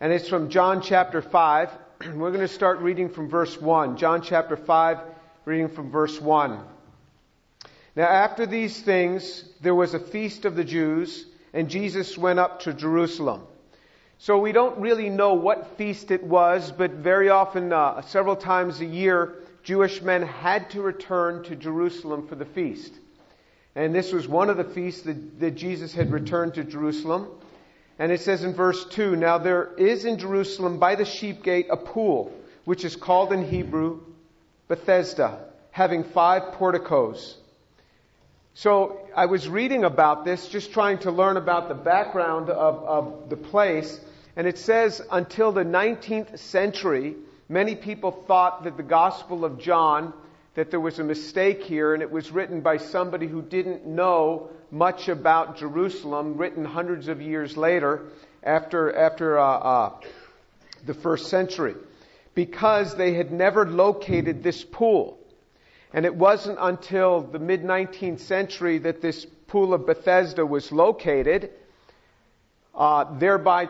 and it's from John chapter 5. We're going to start reading from verse 1. John chapter 5, reading from verse 1. Now, after these things, there was a feast of the Jews, and Jesus went up to Jerusalem. So we don't really know what feast it was, but very often, uh, several times a year, Jewish men had to return to Jerusalem for the feast. And this was one of the feasts that, that Jesus had returned to Jerusalem. And it says in verse 2 Now there is in Jerusalem by the sheep gate a pool, which is called in Hebrew Bethesda, having five porticos. So I was reading about this, just trying to learn about the background of, of the place. And it says until the 19th century, many people thought that the Gospel of John, that there was a mistake here, and it was written by somebody who didn't know much about Jerusalem, written hundreds of years later, after, after uh, uh, the first century, because they had never located this pool. And it wasn't until the mid 19th century that this pool of Bethesda was located, uh, thereby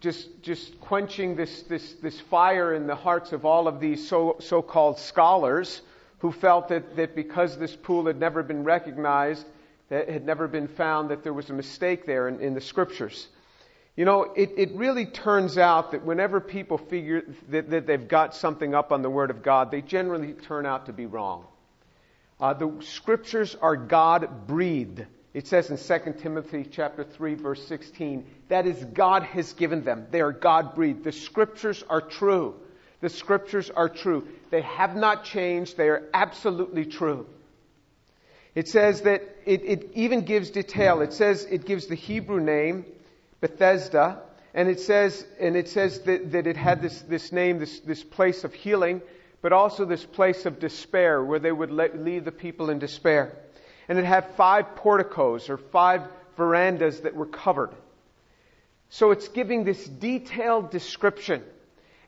just, just quenching this, this, this fire in the hearts of all of these so, so-called scholars who felt that, that because this pool had never been recognized, that had never been found that there was a mistake there in, in the scriptures. You know, it, it really turns out that whenever people figure that, that they've got something up on the Word of God, they generally turn out to be wrong. Uh, the scriptures are God breathed. It says in 2 Timothy chapter 3 verse 16, that is God has given them. They are God breathed. The scriptures are true. The scriptures are true. They have not changed. They are absolutely true. It says that it, it even gives detail. It says it gives the Hebrew name, Bethesda, and it says, and it says that, that it had this, this name, this, this place of healing, but also this place of despair where they would let, leave the people in despair. And it had five porticos or five verandas that were covered. So it's giving this detailed description.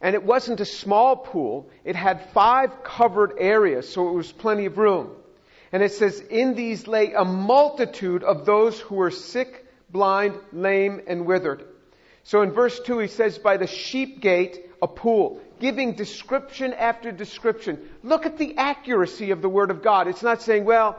And it wasn't a small pool. It had five covered areas, so it was plenty of room. And it says, In these lay a multitude of those who were sick, blind, lame, and withered. So in verse 2, he says, By the sheep gate, a pool, giving description after description. Look at the accuracy of the Word of God. It's not saying, well,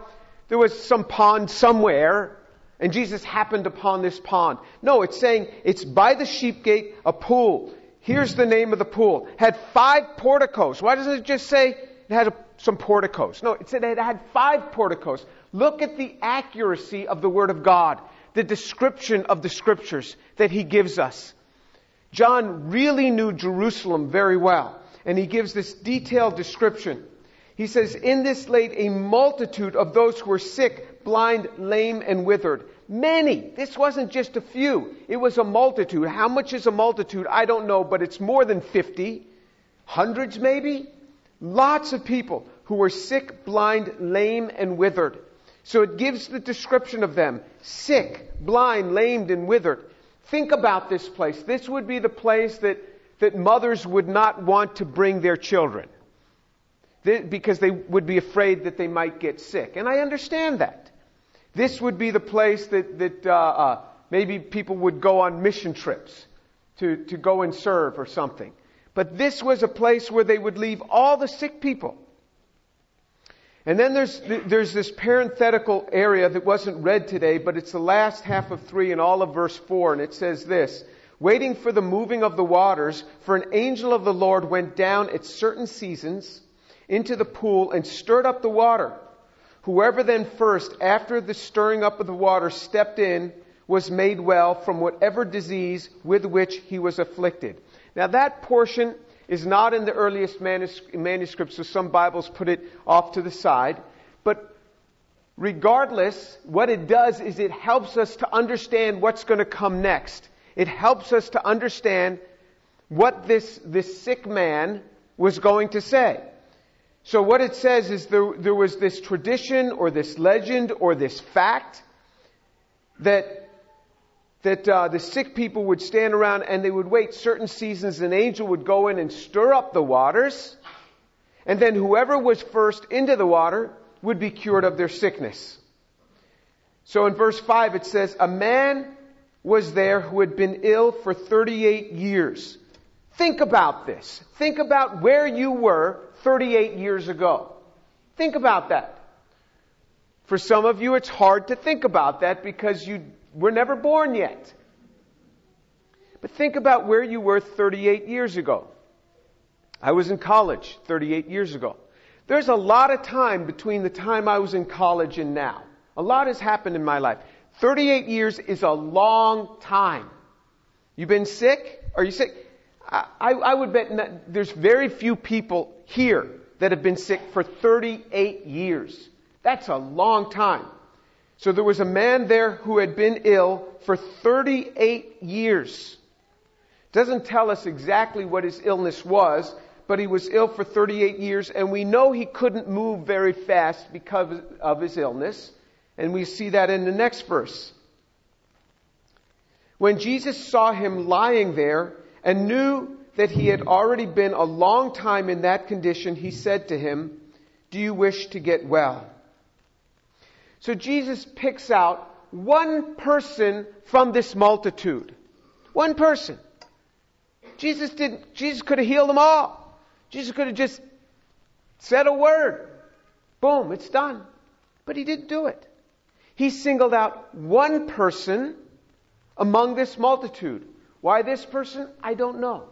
there was some pond somewhere, and Jesus happened upon this pond. No, it's saying it's by the sheep gate, a pool. Here's the name of the pool. Had five porticos. Why doesn't it just say it had a some porticos. No, it said it had five porticos. Look at the accuracy of the Word of God, the description of the Scriptures that he gives us. John really knew Jerusalem very well, and he gives this detailed description. He says, In this late a multitude of those who were sick, blind, lame, and withered. Many. This wasn't just a few. It was a multitude. How much is a multitude? I don't know, but it's more than 50. Hundreds maybe? Lots of people who were sick, blind, lame, and withered. So it gives the description of them sick, blind, lamed, and withered. Think about this place. This would be the place that, that mothers would not want to bring their children because they would be afraid that they might get sick. And I understand that. This would be the place that, that uh, uh, maybe people would go on mission trips to, to go and serve or something. But this was a place where they would leave all the sick people. And then there's, there's this parenthetical area that wasn't read today, but it's the last half of three and all of verse four, and it says this, waiting for the moving of the waters, for an angel of the Lord went down at certain seasons into the pool and stirred up the water. Whoever then first, after the stirring up of the water, stepped in, was made well from whatever disease with which he was afflicted. Now that portion is not in the earliest manuscripts, so some Bibles put it off to the side. But regardless, what it does is it helps us to understand what's going to come next. It helps us to understand what this, this sick man was going to say. So what it says is there, there was this tradition or this legend or this fact that that uh, the sick people would stand around and they would wait certain seasons. An angel would go in and stir up the waters, and then whoever was first into the water would be cured of their sickness. So in verse 5 it says, A man was there who had been ill for 38 years. Think about this. Think about where you were 38 years ago. Think about that. For some of you, it's hard to think about that because you were never born yet. But think about where you were 38 years ago. I was in college 38 years ago. There's a lot of time between the time I was in college and now. A lot has happened in my life. 38 years is a long time. You've been sick? Are you sick? I, I would bet there's very few people here that have been sick for 38 years. That's a long time. So there was a man there who had been ill for 38 years. Doesn't tell us exactly what his illness was, but he was ill for 38 years, and we know he couldn't move very fast because of his illness. And we see that in the next verse. When Jesus saw him lying there and knew that he had already been a long time in that condition, he said to him, Do you wish to get well? So Jesus picks out one person from this multitude. One person. Jesus didn't, Jesus could have healed them all. Jesus could have just said a word. Boom, it's done. But he didn't do it. He singled out one person among this multitude. Why this person? I don't know.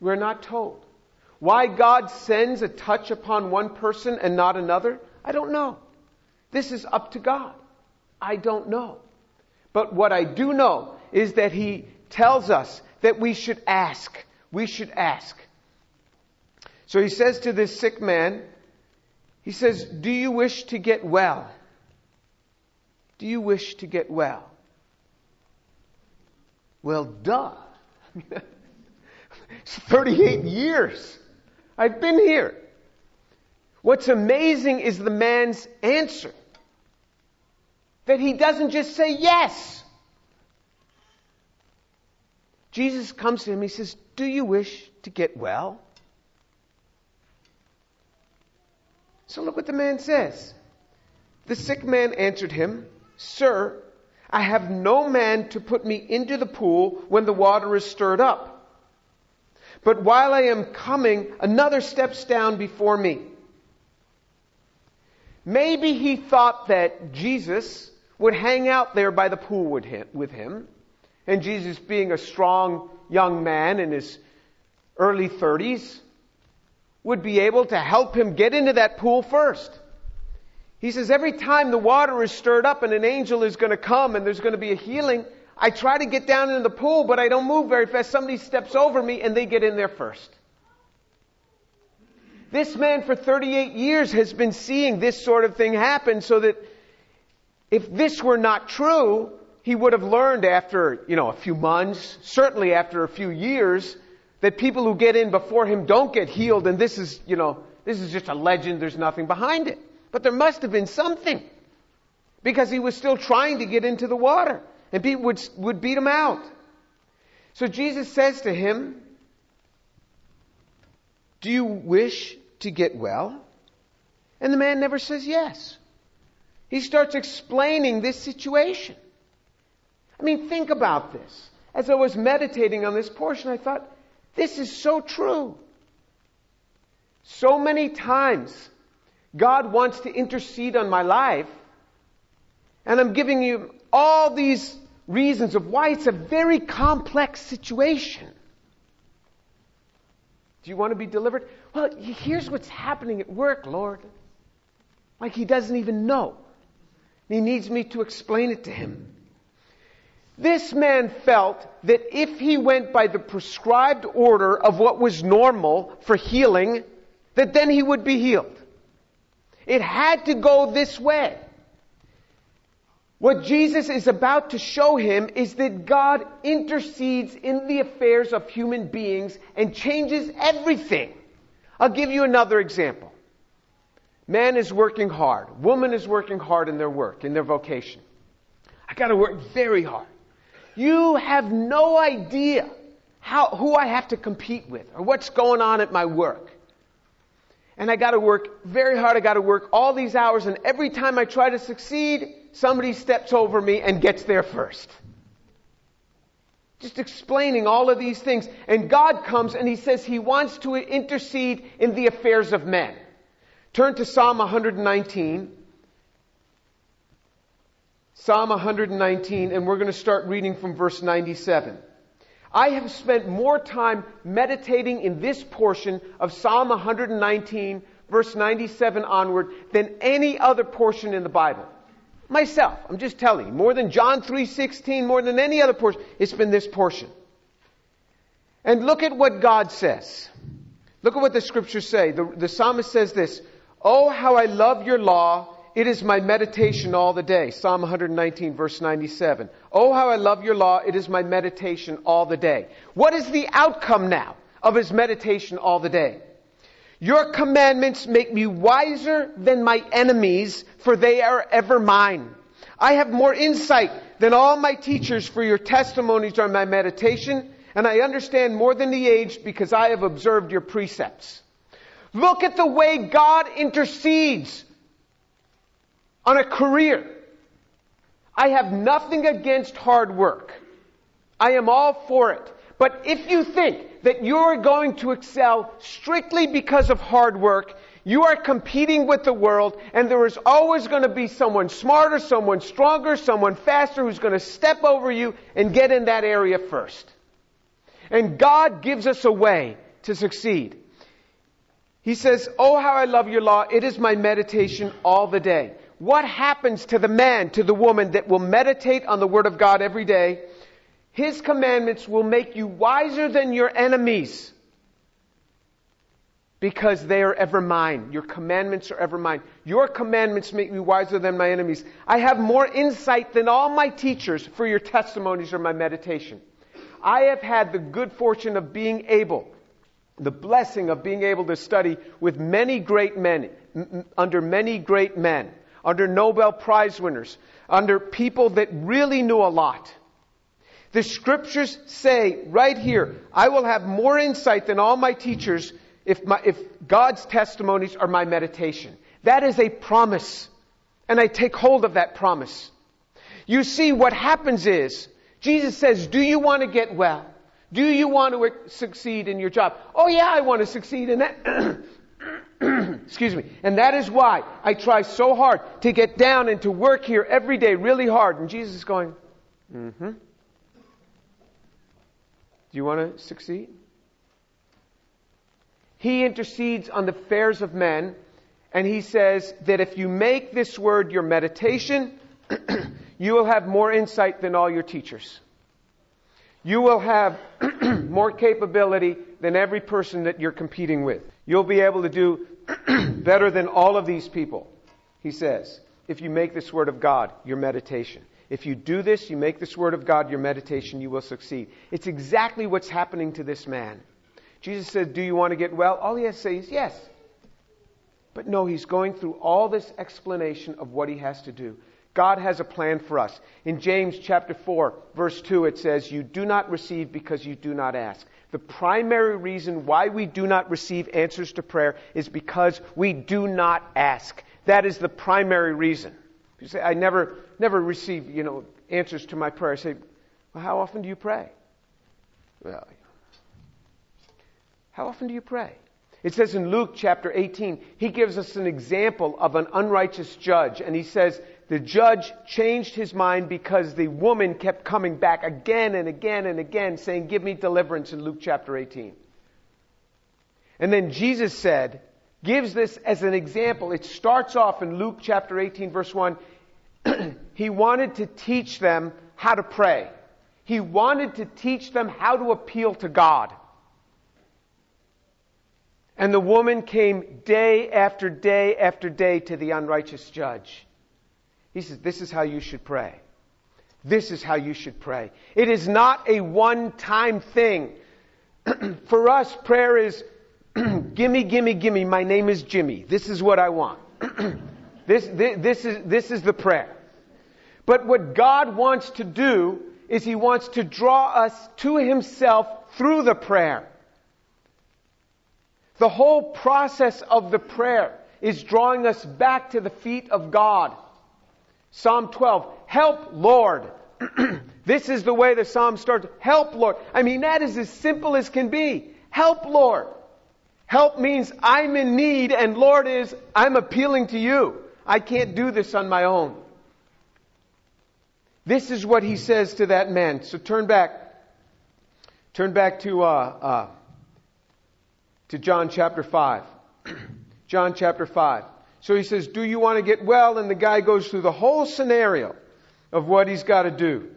We're not told. Why God sends a touch upon one person and not another? I don't know. This is up to God. I don't know. But what I do know is that He tells us that we should ask. We should ask. So He says to this sick man, He says, Do you wish to get well? Do you wish to get well? Well, duh. it's 38 years. I've been here. What's amazing is the man's answer. That he doesn't just say yes. Jesus comes to him, he says, Do you wish to get well? So look what the man says. The sick man answered him, Sir, I have no man to put me into the pool when the water is stirred up. But while I am coming, another steps down before me. Maybe he thought that Jesus would hang out there by the pool with him. And Jesus, being a strong young man in his early 30s, would be able to help him get into that pool first. He says, every time the water is stirred up and an angel is going to come and there's going to be a healing, I try to get down into the pool, but I don't move very fast. Somebody steps over me and they get in there first. This man for 38 years has been seeing this sort of thing happen so that if this were not true, he would have learned after, you know, a few months, certainly after a few years, that people who get in before him don't get healed and this is, you know, this is just a legend, there's nothing behind it. But there must have been something. Because he was still trying to get into the water. And people would, would beat him out. So Jesus says to him, Do you wish to get well? And the man never says yes. He starts explaining this situation. I mean, think about this. As I was meditating on this portion, I thought, this is so true. So many times, God wants to intercede on my life. And I'm giving you all these reasons of why it's a very complex situation. Do you want to be delivered? Well, here's what's happening at work, Lord. Like he doesn't even know. He needs me to explain it to him. This man felt that if he went by the prescribed order of what was normal for healing, that then he would be healed. It had to go this way. What Jesus is about to show him is that God intercedes in the affairs of human beings and changes everything. I'll give you another example. Man is working hard. Woman is working hard in their work, in their vocation. I gotta work very hard. You have no idea how, who I have to compete with or what's going on at my work and I got to work very hard. I got to work all these hours, and every time I try to succeed, somebody steps over me and gets there first. Just explaining all of these things. And God comes and He says He wants to intercede in the affairs of men. Turn to Psalm 119. Psalm 119, and we're going to start reading from verse 97. I have spent more time meditating in this portion of Psalm 119, verse 97 onward, than any other portion in the Bible. Myself, I'm just telling you, more than John 3:16, more than any other portion, it's been this portion. And look at what God says. Look at what the scriptures say. The, the psalmist says this, Oh, how I love your law. It is my meditation all the day. Psalm 119 verse 97. Oh, how I love your law. It is my meditation all the day. What is the outcome now of his meditation all the day? Your commandments make me wiser than my enemies, for they are ever mine. I have more insight than all my teachers, for your testimonies are my meditation, and I understand more than the aged because I have observed your precepts. Look at the way God intercedes on a career. I have nothing against hard work. I am all for it. But if you think that you're going to excel strictly because of hard work, you are competing with the world, and there is always going to be someone smarter, someone stronger, someone faster who's going to step over you and get in that area first. And God gives us a way to succeed. He says, Oh, how I love your law. It is my meditation all the day. What happens to the man, to the woman that will meditate on the Word of God every day? His commandments will make you wiser than your enemies because they are ever mine. Your commandments are ever mine. Your commandments make me wiser than my enemies. I have more insight than all my teachers, for your testimonies are my meditation. I have had the good fortune of being able, the blessing of being able to study with many great men, under many great men, under Nobel Prize winners, under people that really knew a lot. The scriptures say right here, I will have more insight than all my teachers if, my, if God's testimonies are my meditation. That is a promise. And I take hold of that promise. You see, what happens is, Jesus says, do you want to get well? Do you want to succeed in your job? Oh yeah, I want to succeed in that. Excuse me. And that is why I try so hard to get down and to work here every day really hard. And Jesus is going, mm-hmm. Do you want to succeed? He intercedes on the affairs of men, and he says that if you make this word your meditation, you will have more insight than all your teachers. You will have more capability than every person that you're competing with. You'll be able to do better than all of these people, he says, if you make this word of God your meditation. If you do this, you make this word of God your meditation, you will succeed. It's exactly what's happening to this man. Jesus said, Do you want to get well? All he has to say is yes. But no, he's going through all this explanation of what he has to do. God has a plan for us. In James chapter 4, verse 2, it says, You do not receive because you do not ask. The primary reason why we do not receive answers to prayer is because we do not ask. That is the primary reason. You say, I never, never receive, you know, answers to my prayer. I say, well, how often do you pray? Well, how often do you pray? It says in Luke chapter 18, he gives us an example of an unrighteous judge, and he says the judge changed his mind because the woman kept coming back again and again and again saying, Give me deliverance in Luke chapter 18. And then Jesus said, gives this as an example. It starts off in Luke chapter 18 verse 1. he wanted to teach them how to pray. He wanted to teach them how to appeal to God. And the woman came day after day after day to the unrighteous judge. He says, This is how you should pray. This is how you should pray. It is not a one time thing. For us, prayer is gimme, gimme, gimme, my name is Jimmy. This is what I want. this, this, this, is, this is the prayer. But what God wants to do is He wants to draw us to Himself through the prayer. The whole process of the prayer is drawing us back to the feet of God. Psalm 12, help, Lord. This is the way the psalm starts. Help, Lord. I mean, that is as simple as can be. Help, Lord. Help means I'm in need, and Lord is, I'm appealing to you. I can't do this on my own. This is what he says to that man. So turn back. Turn back to, uh, uh, to John chapter 5. John chapter 5. So he says, Do you want to get well? And the guy goes through the whole scenario of what he's got to do.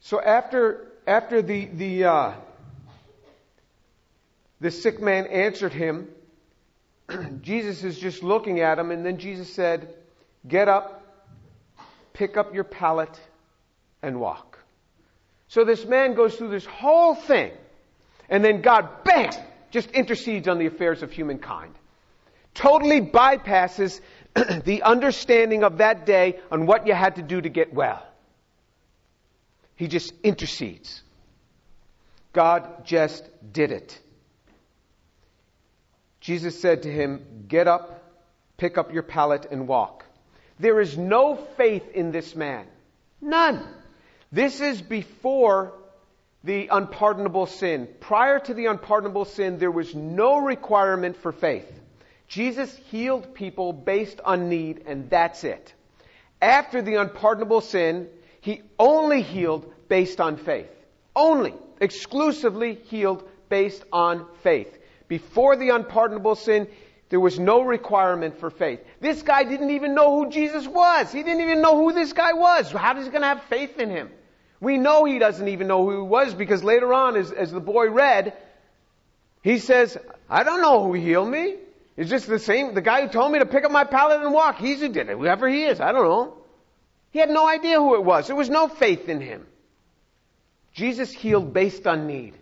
So after, after the, the, uh, the sick man answered him, Jesus is just looking at him, and then Jesus said, Get up, pick up your pallet, and walk. So this man goes through this whole thing, and then God, bam, just intercedes on the affairs of humankind. Totally bypasses the understanding of that day on what you had to do to get well. He just intercedes. God just did it. Jesus said to him, Get up, pick up your pallet, and walk. There is no faith in this man. None. This is before the unpardonable sin. Prior to the unpardonable sin, there was no requirement for faith. Jesus healed people based on need, and that's it. After the unpardonable sin, he only healed based on faith. Only, exclusively healed based on faith. Before the unpardonable sin, there was no requirement for faith. This guy didn't even know who Jesus was. He didn't even know who this guy was. How is he going to have faith in him? We know he doesn't even know who he was because later on, as, as the boy read, he says, I don't know who healed me. It's just the same, the guy who told me to pick up my pallet and walk. He's who did it. Whoever he is, I don't know. He had no idea who it was. There was no faith in him. Jesus healed based on need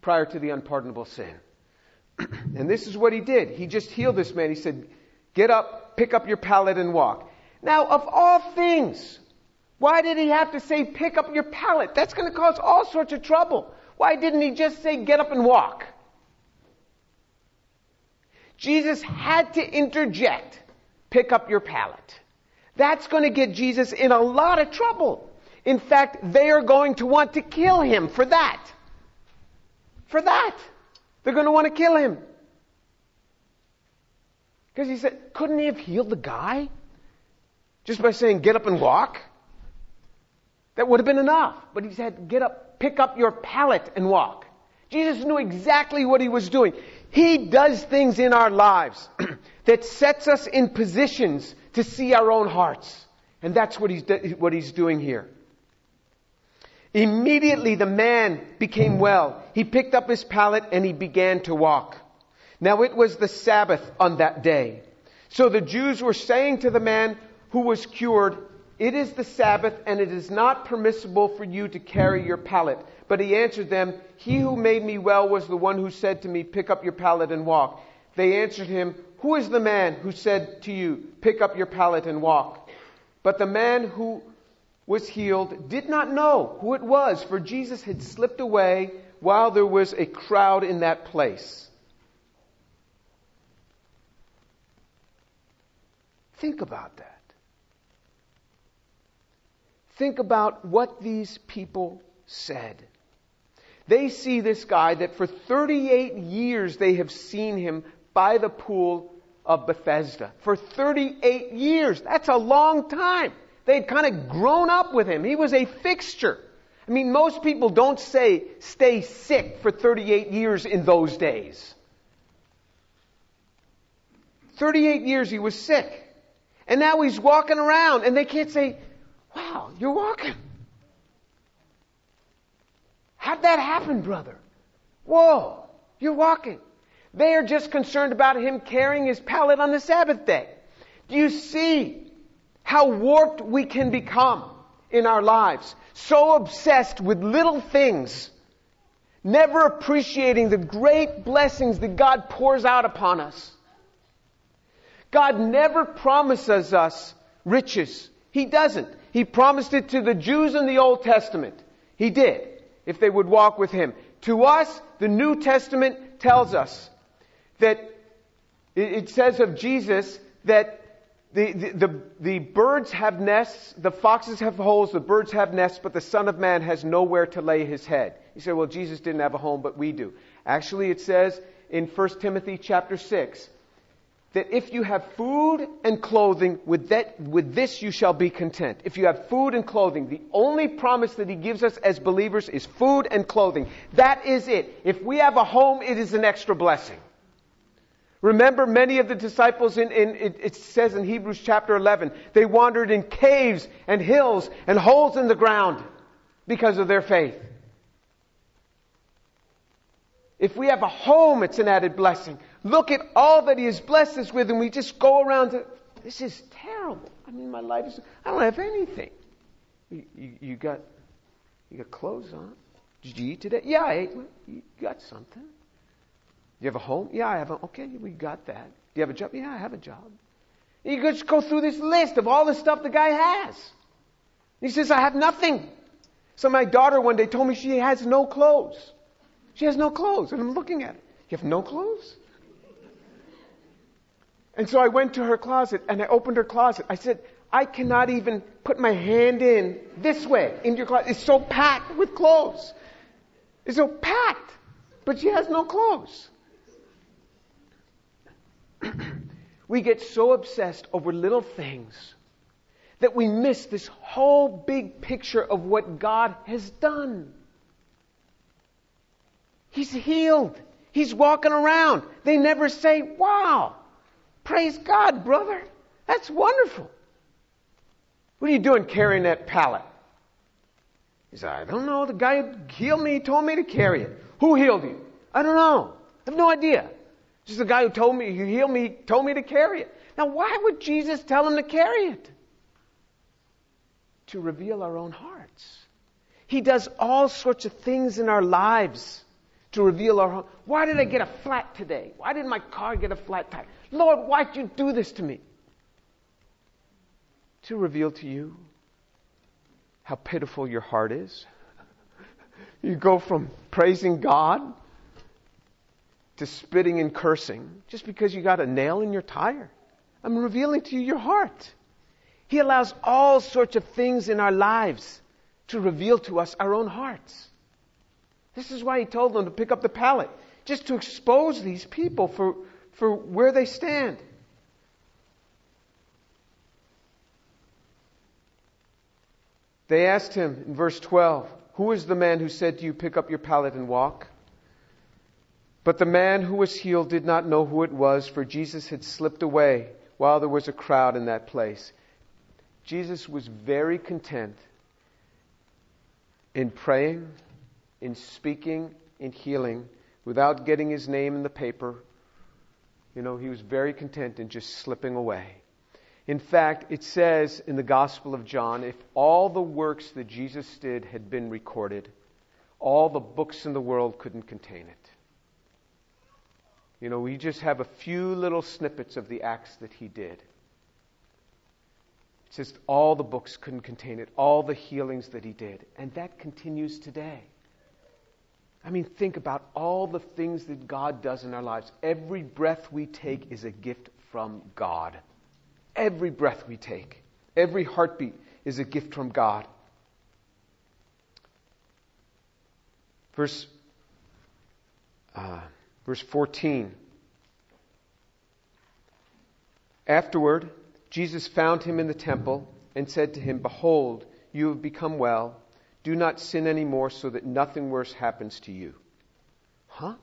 prior to the unpardonable sin. and this is what he did. He just healed this man. He said, Get up, pick up your pallet, and walk. Now, of all things, why did he have to say, pick up your pallet? That's going to cause all sorts of trouble. Why didn't he just say, get up and walk? Jesus had to interject, pick up your pallet. That's going to get Jesus in a lot of trouble. In fact, they are going to want to kill him for that. For that. They're going to want to kill him. Because he said, couldn't he have healed the guy? Just by saying, get up and walk? That would have been enough. But he said, get up, pick up your pallet and walk. Jesus knew exactly what he was doing. He does things in our lives that sets us in positions to see our own hearts. And that's what he's, what he's doing here. Immediately the man became well. He picked up his pallet and he began to walk. Now it was the Sabbath on that day. So the Jews were saying to the man who was cured, it is the Sabbath, and it is not permissible for you to carry your pallet. But he answered them, He who made me well was the one who said to me, Pick up your pallet and walk. They answered him, Who is the man who said to you, Pick up your pallet and walk? But the man who was healed did not know who it was, for Jesus had slipped away while there was a crowd in that place. Think about that. Think about what these people said. They see this guy that for 38 years they have seen him by the pool of Bethesda. For 38 years. That's a long time. They'd kind of grown up with him. He was a fixture. I mean, most people don't say stay sick for 38 years in those days. 38 years he was sick. And now he's walking around and they can't say, Wow, you're walking. How'd that happen, brother? Whoa, you're walking. They are just concerned about him carrying his pallet on the Sabbath day. Do you see how warped we can become in our lives? So obsessed with little things, never appreciating the great blessings that God pours out upon us. God never promises us riches. He doesn't. He promised it to the Jews in the Old Testament. He did, if they would walk with Him. To us, the New Testament tells us that it says of Jesus that The, the, the, the, birds have nests, the foxes have holes, the birds have nests, but the Son of Man has nowhere to lay his head. You say, well, Jesus didn't have a home, but we do. Actually, it says in 1 Timothy chapter 6 that if you have food and clothing, with, that, with this you shall be content. If you have food and clothing, the only promise that he gives us as believers is food and clothing. That is it. If we have a home, it is an extra blessing. Remember, many of the disciples, in, in it, it says in Hebrews chapter 11, they wandered in caves and hills and holes in the ground because of their faith. If we have a home, it's an added blessing. Look at all that He has blessed us with, and we just go around to, this is terrible. I mean, my life is, I don't have anything. You, you, you got, you got clothes on. Did you eat today? Yeah, I ate. You got something. You have a home? Yeah, I have a, okay, we got that. Do you have a job? Yeah, I have a job. You just go through this list of all the stuff the guy has. He says, I have nothing. So my daughter one day told me she has no clothes. She has no clothes. And I'm looking at her. You have no clothes? And so I went to her closet and I opened her closet. I said, I cannot even put my hand in this way in your closet. It's so packed with clothes. It's so packed. But she has no clothes. we get so obsessed over little things that we miss this whole big picture of what God has done. He's healed. He's walking around. They never say, wow, praise God, brother. That's wonderful. What are you doing carrying that pallet? He said, I don't know. The guy who healed me he told me to carry it. Who healed you? I don't know. I have no idea. Just the guy who told me, who healed me, told me to carry it. Now, why would Jesus tell him to carry it? To reveal our own hearts. He does all sorts of things in our lives to reveal our heart. Why did I get a flat today? Why did my car get a flat tire? Lord, why'd you do this to me? To reveal to you how pitiful your heart is. You go from praising God to spitting and cursing just because you got a nail in your tire. I'm revealing to you your heart. He allows all sorts of things in our lives to reveal to us our own hearts. This is why he told them to pick up the pallet, just to expose these people for, for where they stand. They asked him in verse 12, Who is the man who said to you, Pick up your pallet and walk? But the man who was healed did not know who it was, for Jesus had slipped away while there was a crowd in that place. Jesus was very content in praying, in speaking, in healing, without getting his name in the paper. You know, he was very content in just slipping away. In fact, it says in the Gospel of John if all the works that Jesus did had been recorded, all the books in the world couldn't contain it. You know, we just have a few little snippets of the acts that he did. It's just all the books couldn't contain it, all the healings that he did. And that continues today. I mean, think about all the things that God does in our lives. Every breath we take is a gift from God. Every breath we take, every heartbeat is a gift from God. Verse uh, Verse 14. Afterward, Jesus found him in the temple and said to him, Behold, you have become well. Do not sin anymore so that nothing worse happens to you. Huh?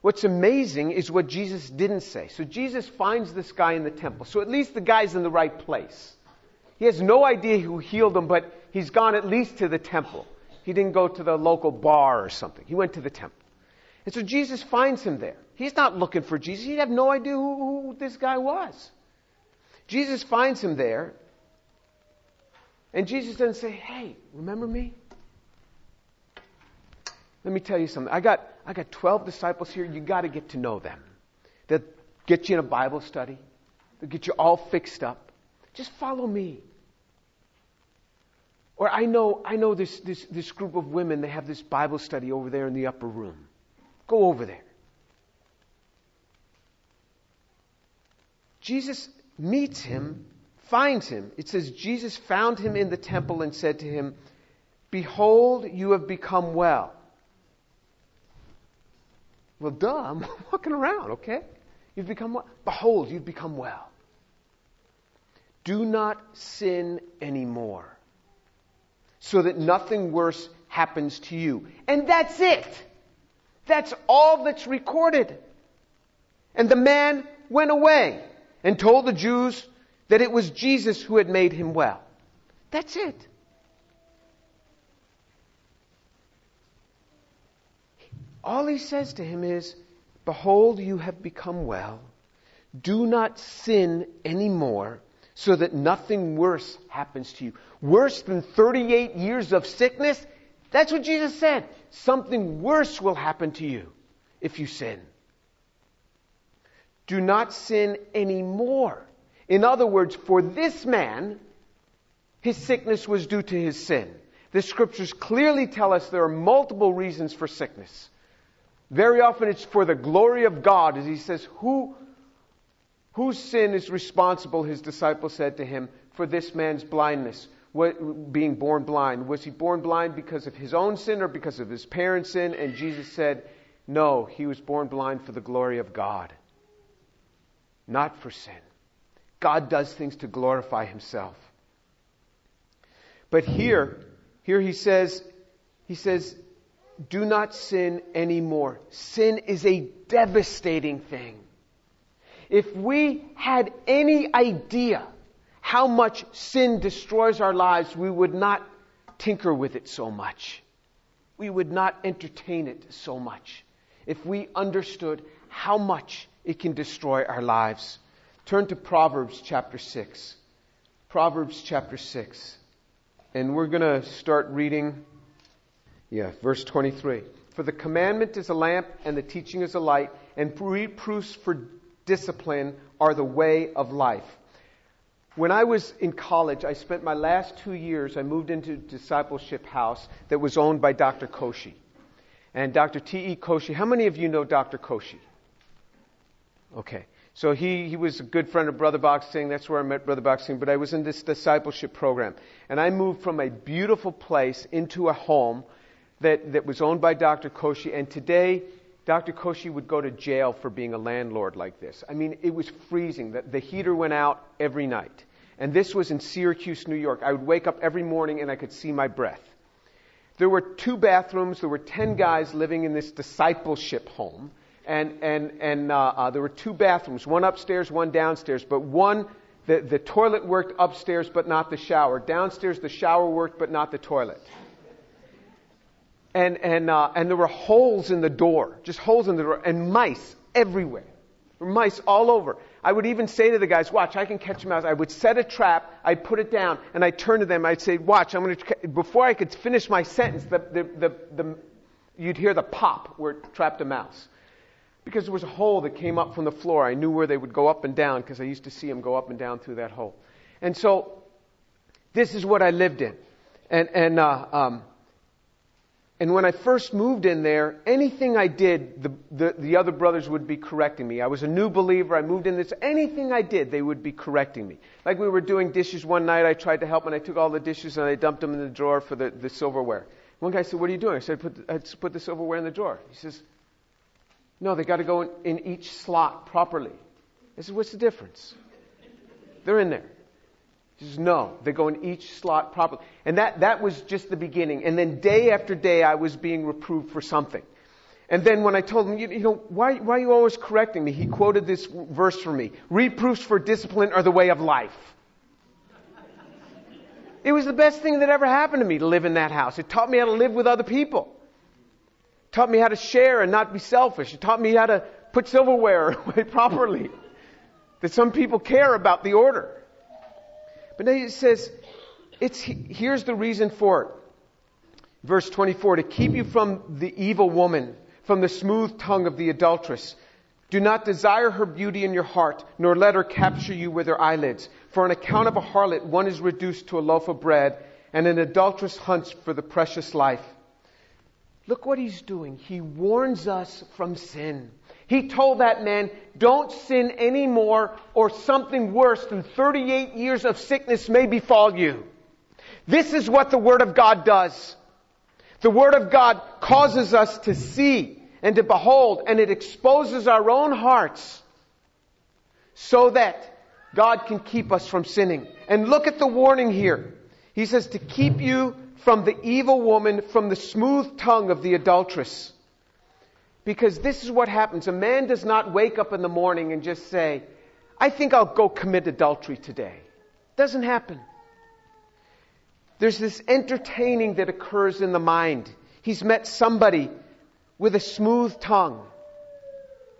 What's amazing is what Jesus didn't say. So Jesus finds this guy in the temple. So at least the guy's in the right place. He has no idea who healed him, but he's gone at least to the temple. He didn't go to the local bar or something. He went to the temple. And so Jesus finds him there. He's not looking for Jesus. He'd have no idea who, who this guy was. Jesus finds him there. And Jesus doesn't say, Hey, remember me? Let me tell you something. I got, I got 12 disciples here. You got to get to know them. They'll get you in a Bible study. they'll get you all fixed up. Just follow me. Or I know, I know this, this, this group of women, they have this Bible study over there in the upper room. Go over there. Jesus meets him, finds him. It says, Jesus found him in the temple and said to him, Behold, you have become well. Well, duh, I'm walking around, okay? You've become well. Behold, you've become well. Do not sin anymore, so that nothing worse happens to you. And that's it. That's all that's recorded. And the man went away and told the Jews that it was Jesus who had made him well. That's it. All he says to him is, Behold, you have become well. Do not sin anymore so that nothing worse happens to you. Worse than 38 years of sickness? That's what Jesus said. Something worse will happen to you if you sin. Do not sin anymore. In other words, for this man, his sickness was due to his sin. The scriptures clearly tell us there are multiple reasons for sickness. Very often it's for the glory of God, as he says, Who, whose sin is responsible, his disciples said to him, for this man's blindness, what, being born blind? Was he born blind because of his own sin or because of his parents' sin? And Jesus said, No, he was born blind for the glory of God, not for sin. God does things to glorify himself. But here, here he says, he says, do not sin anymore. Sin is a devastating thing. If we had any idea how much sin destroys our lives, we would not tinker with it so much. We would not entertain it so much. If we understood how much it can destroy our lives. Turn to Proverbs chapter 6. Proverbs chapter 6. And we're going to start reading yeah, verse 23. For the commandment is a lamp and the teaching is a light, and reproofs for discipline are the way of life. When I was in college, I spent my last two years, I moved into discipleship house that was owned by Dr. Koshy. And Dr. T.E. Koshy, how many of you know Dr. Koshy? Okay. So he, he was a good friend of Brother Bakht Singh. That's where I met Brother Bakht Singh. But I was in this discipleship program. And I moved from a beautiful place into a home that, that was owned by Dr. Koshy, and today Dr. Koshy would go to jail for being a landlord like this. I mean, it was freezing. The, the heater went out every night. And this was in Syracuse, New York. I would wake up every morning and I could see my breath. There were two bathrooms. There were ten guys living in this discipleship home. And, and, and uh, uh, there were two bathrooms, one upstairs, one downstairs. But one, the, the toilet worked upstairs, but not the shower. Downstairs, the shower worked, but not the toilet and, and, uh, and there were holes in the door, just holes in the door, and mice everywhere. There were mice all over. I would even say to the guys, watch, I can catch a mouse. I would set a trap, I'd put it down, and I'd turn to them, I'd say, watch, I'm going to, before I could finish my sentence, the, the, the, the, you'd hear the pop where it trapped a mouse. Because there was a hole that came up from the floor. I knew where they would go up and down because I used to see them go up and down through that hole. And so, this is what I lived in. And, and, uh, um, and when I first moved in there, anything I did, the, the, the, other brothers would be correcting me. I was a new believer. I moved in this. Anything I did, they would be correcting me. Like we were doing dishes one night, I tried to help, and I took all the dishes and I dumped them in the drawer for the, the silverware. One guy said, What are you doing? I said, put, I put the silverware in the drawer. He says, No, they got to go in, in each slot properly. I said, What's the difference? They're in there. He says, no, they go in each slot properly. And that, that was just the beginning. And then day after day, I was being reproved for something. And then when I told him, you, you know, why, why are you always correcting me? He quoted this verse for me. Reproofs for discipline are the way of life. It was the best thing that ever happened to me to live in that house. It taught me how to live with other people. Taught me how to share and not be selfish. It taught me how to put silverware away properly. That some people care about the order. But now it says, it's, here's the reason for it. Verse 24, to keep you from the evil woman, from the smooth tongue of the adulteress. Do not desire her beauty in your heart, nor let her capture you with her eyelids. For on account of a harlot, one is reduced to a loaf of bread, and an adulteress hunts for the precious life. Look what he's doing. He warns us from sin. He told that man, don't sin anymore or something worse than 38 years of sickness may befall you. This is what the Word of God does. The Word of God causes us to see and to behold and it exposes our own hearts so that God can keep us from sinning. And look at the warning here. He says to keep you from the evil woman, from the smooth tongue of the adulteress. Because this is what happens. A man does not wake up in the morning and just say, I think I'll go commit adultery today. Doesn't happen. There's this entertaining that occurs in the mind. He's met somebody with a smooth tongue.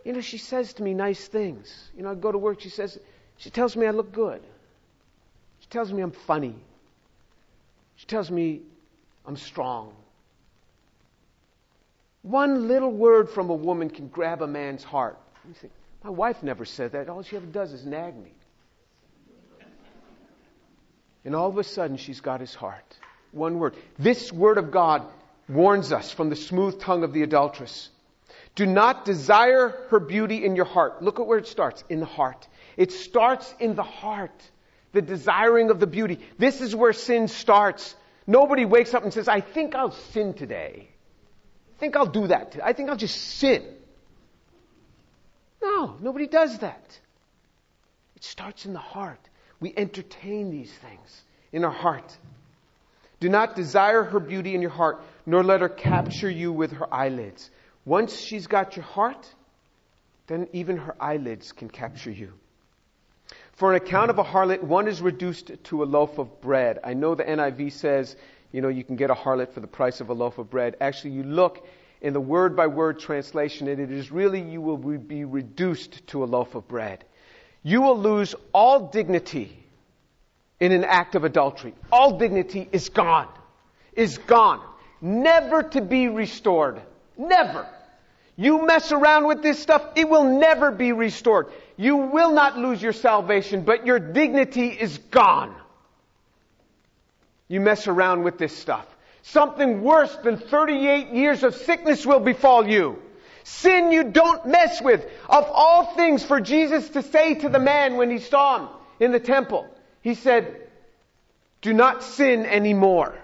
You know, she says to me nice things. You know, I go to work, she says, she tells me I look good. She tells me I'm funny. She tells me I'm strong. One little word from a woman can grab a man's heart. You think, my wife never said that. All she ever does is nag me. And all of a sudden, she's got his heart. One word. This word of God warns us from the smooth tongue of the adulteress. Do not desire her beauty in your heart. Look at where it starts. In the heart. It starts in the heart. The desiring of the beauty. This is where sin starts. Nobody wakes up and says, I think I'll sin today. I think I'll do that. I think I'll just sin. No, nobody does that. It starts in the heart. We entertain these things in our heart. Do not desire her beauty in your heart, nor let her capture you with her eyelids. Once she's got your heart, then even her eyelids can capture you. For an account of a harlot, one is reduced to a loaf of bread. I know the NIV says, you know, you can get a harlot for the price of a loaf of bread. Actually, you look in the word by word translation, and it is really you will be reduced to a loaf of bread. You will lose all dignity in an act of adultery. All dignity is gone. Is gone. Never to be restored. Never. You mess around with this stuff, it will never be restored. You will not lose your salvation, but your dignity is gone. You mess around with this stuff. Something worse than 38 years of sickness will befall you. Sin you don't mess with. Of all things for Jesus to say to the man when he saw him in the temple, he said, do not sin anymore.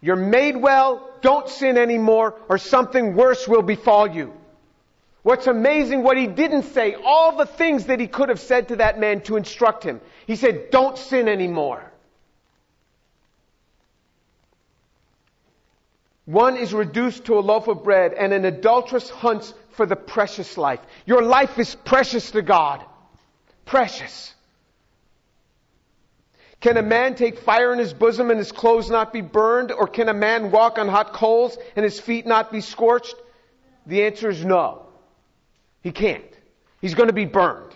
You're made well, don't sin anymore, or something worse will befall you. What's amazing, what he didn't say, all the things that he could have said to that man to instruct him. He said, don't sin anymore. One is reduced to a loaf of bread and an adulteress hunts for the precious life. Your life is precious to God. Precious. Can a man take fire in his bosom and his clothes not be burned? Or can a man walk on hot coals and his feet not be scorched? The answer is no. He can't. He's going to be burned.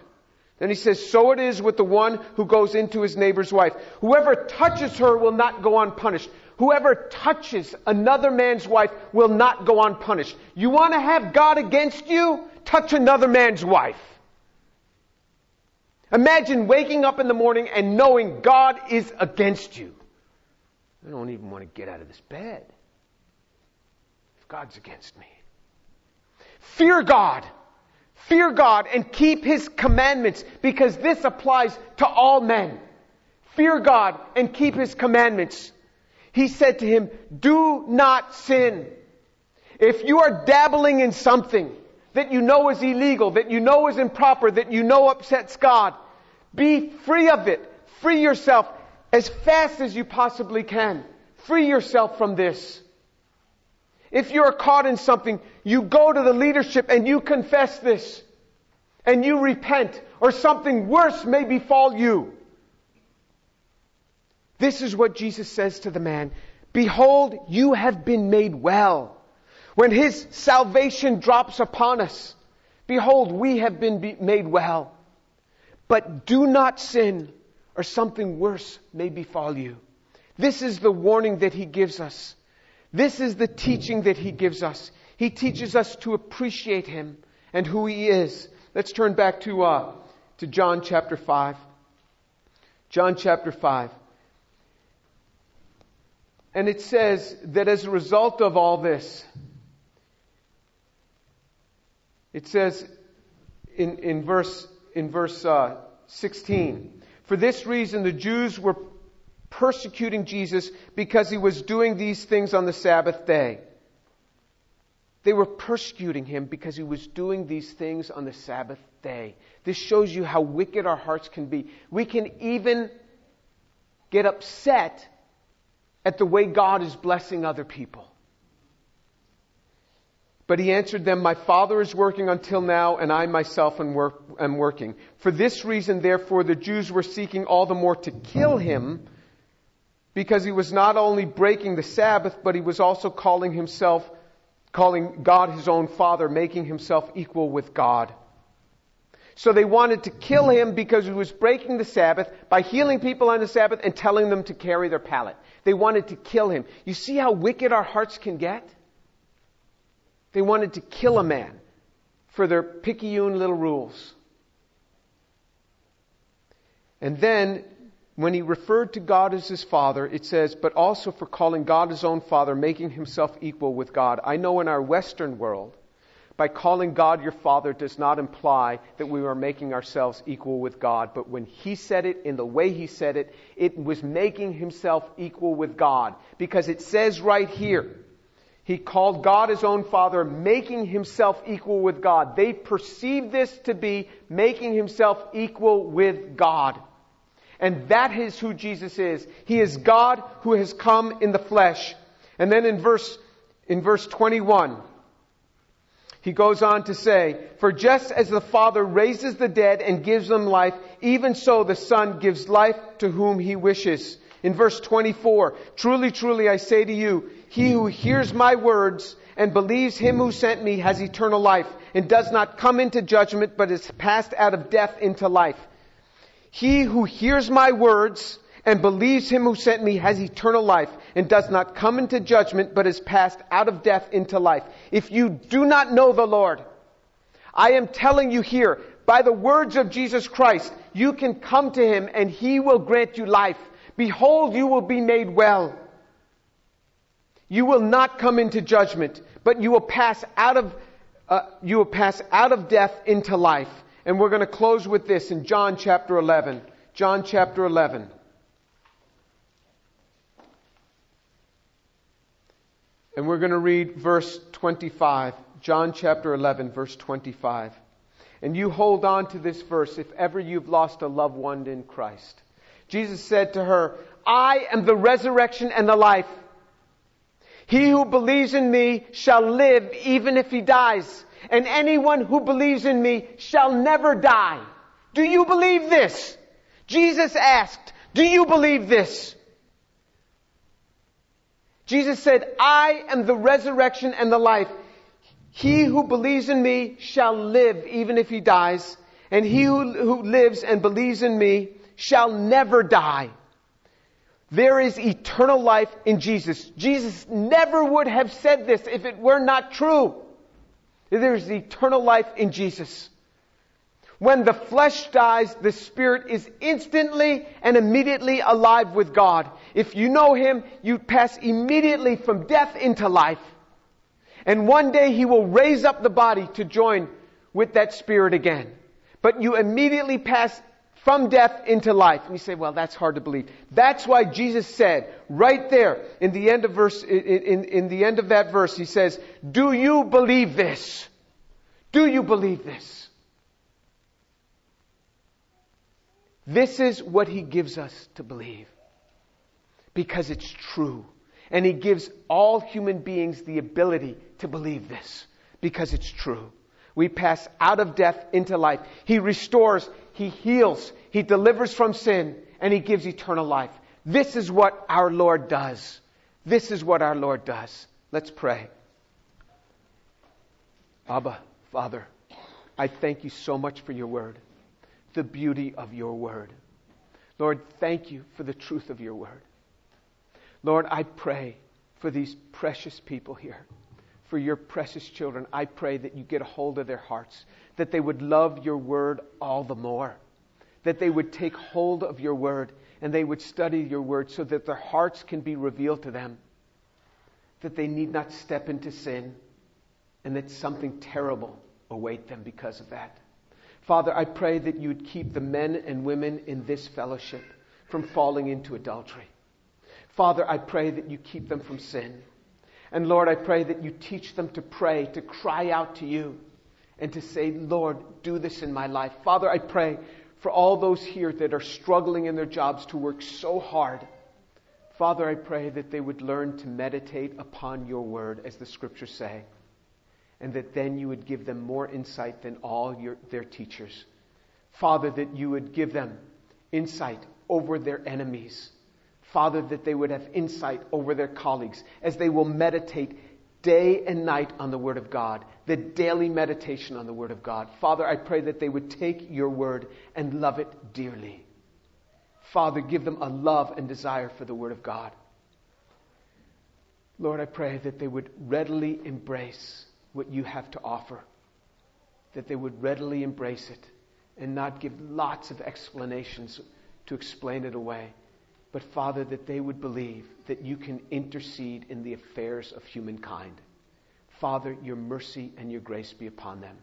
Then he says, so it is with the one who goes into his neighbor's wife. Whoever touches her will not go unpunished. Whoever touches another man's wife will not go unpunished. You want to have God against you? Touch another man's wife. Imagine waking up in the morning and knowing God is against you. I don't even want to get out of this bed if God's against me. Fear God. Fear God and keep His commandments because this applies to all men. Fear God and keep His commandments. He said to him, do not sin. If you are dabbling in something that you know is illegal, that you know is improper, that you know upsets God, be free of it. Free yourself as fast as you possibly can. Free yourself from this. If you're caught in something, you go to the leadership and you confess this. And you repent, or something worse may befall you. This is what Jesus says to the man. Behold, you have been made well. When his salvation drops upon us, behold, we have been made well. But do not sin, or something worse may befall you. This is the warning that he gives us. This is the teaching that he gives us. He teaches us to appreciate him and who he is. Let's turn back to, uh, to John chapter 5. John chapter 5. And it says that as a result of all this, It says in, in verse, in verse uh, 16, For this reason the Jews were persecuting Jesus because he was doing these things on the Sabbath day. They were persecuting him because he was doing these things on the Sabbath day. This shows you how wicked our hearts can be. We can even get upset at the way God is blessing other people. But he answered them, My Father is working until now, and I myself am, work, am working. For this reason, therefore, the Jews were seeking all the more to kill him, because he was not only breaking the Sabbath, but he was also calling himself, calling God his own Father, making himself equal with God. So they wanted to kill him because he was breaking the Sabbath by healing people on the Sabbath and telling them to carry their pallet. They wanted to kill him. You see how wicked our hearts can get? They wanted to kill a man for their picayune little rules. And then, when he referred to God as his father, it says, but also for calling God his own father, making himself equal with God. I know in our Western world, by calling God your Father does not imply that we are making ourselves equal with God. But when He said it in the way He said it, it was making Himself equal with God. Because it says right here, He called God His own Father, making Himself equal with God. They perceive this to be making Himself equal with God. And that is who Jesus is. He is God who has come in the flesh. And then in verse, in verse 21, he goes on to say, For just as the Father raises the dead and gives them life, even so the Son gives life to whom he wishes. In verse 24, Truly, truly, I say to you, he who hears my words and believes him who sent me has eternal life and does not come into judgment, but is passed out of death into life. He who hears my words and believes him who sent me has eternal life and does not come into judgment, but is passed out of death into life. If you do not know the Lord, I am telling you here, by the words of Jesus Christ, you can come to him and he will grant you life. Behold, you will be made well. You will not come into judgment, but you will pass out of, uh, you will pass out of death into life. And we're going to close with this in John chapter 11. John chapter 11. And we're going to read verse 25, John chapter 11, verse 25. And you hold on to this verse if ever you've lost a loved one in Christ. Jesus said to her, I am the resurrection and the life. He who believes in me shall live even if he dies. And anyone who believes in me shall never die. Do you believe this? Jesus asked, do you believe this? Jesus said, I am the resurrection and the life. He who believes in me shall live even if he dies, and he who, who lives and believes in me shall never die. There is eternal life in Jesus. Jesus never would have said this if it were not true. There is eternal life in Jesus. When the flesh dies, the spirit is instantly and immediately alive with God. If you know Him, you pass immediately from death into life. And one day He will raise up the body to join with that spirit again. But you immediately pass from death into life. And you say, well, that's hard to believe. That's why Jesus said, right there, in the end of verse, in, in, in the end of that verse, He says, do you believe this? Do you believe this? This is what he gives us to believe. Because it's true. And he gives all human beings the ability to believe this. Because it's true. We pass out of death into life. He restores, he heals, he delivers from sin, and he gives eternal life. This is what our Lord does. This is what our Lord does. Let's pray. Abba, Father, I thank you so much for your word the beauty of your word. Lord, thank you for the truth of your word. Lord, I pray for these precious people here, for your precious children. I pray that you get a hold of their hearts, that they would love your word all the more, that they would take hold of your word and they would study your word so that their hearts can be revealed to them, that they need not step into sin and that something terrible await them because of that. Father, I pray that you would keep the men and women in this fellowship from falling into adultery. Father, I pray that you keep them from sin. And Lord, I pray that you teach them to pray, to cry out to you, and to say, Lord, do this in my life. Father, I pray for all those here that are struggling in their jobs to work so hard. Father, I pray that they would learn to meditate upon your word, as the scriptures say and that then you would give them more insight than all your, their teachers. Father, that you would give them insight over their enemies. Father, that they would have insight over their colleagues as they will meditate day and night on the Word of God, the daily meditation on the Word of God. Father, I pray that they would take your Word and love it dearly. Father, give them a love and desire for the Word of God. Lord, I pray that they would readily embrace what you have to offer, that they would readily embrace it and not give lots of explanations to explain it away. But Father, that they would believe that you can intercede in the affairs of humankind. Father, your mercy and your grace be upon them.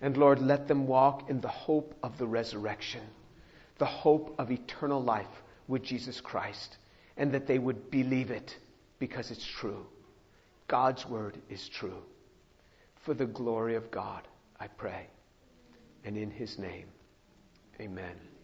And Lord, let them walk in the hope of the resurrection, the hope of eternal life with Jesus Christ, and that they would believe it because it's true. God's word is true for the glory of God, I pray. And in his name, amen.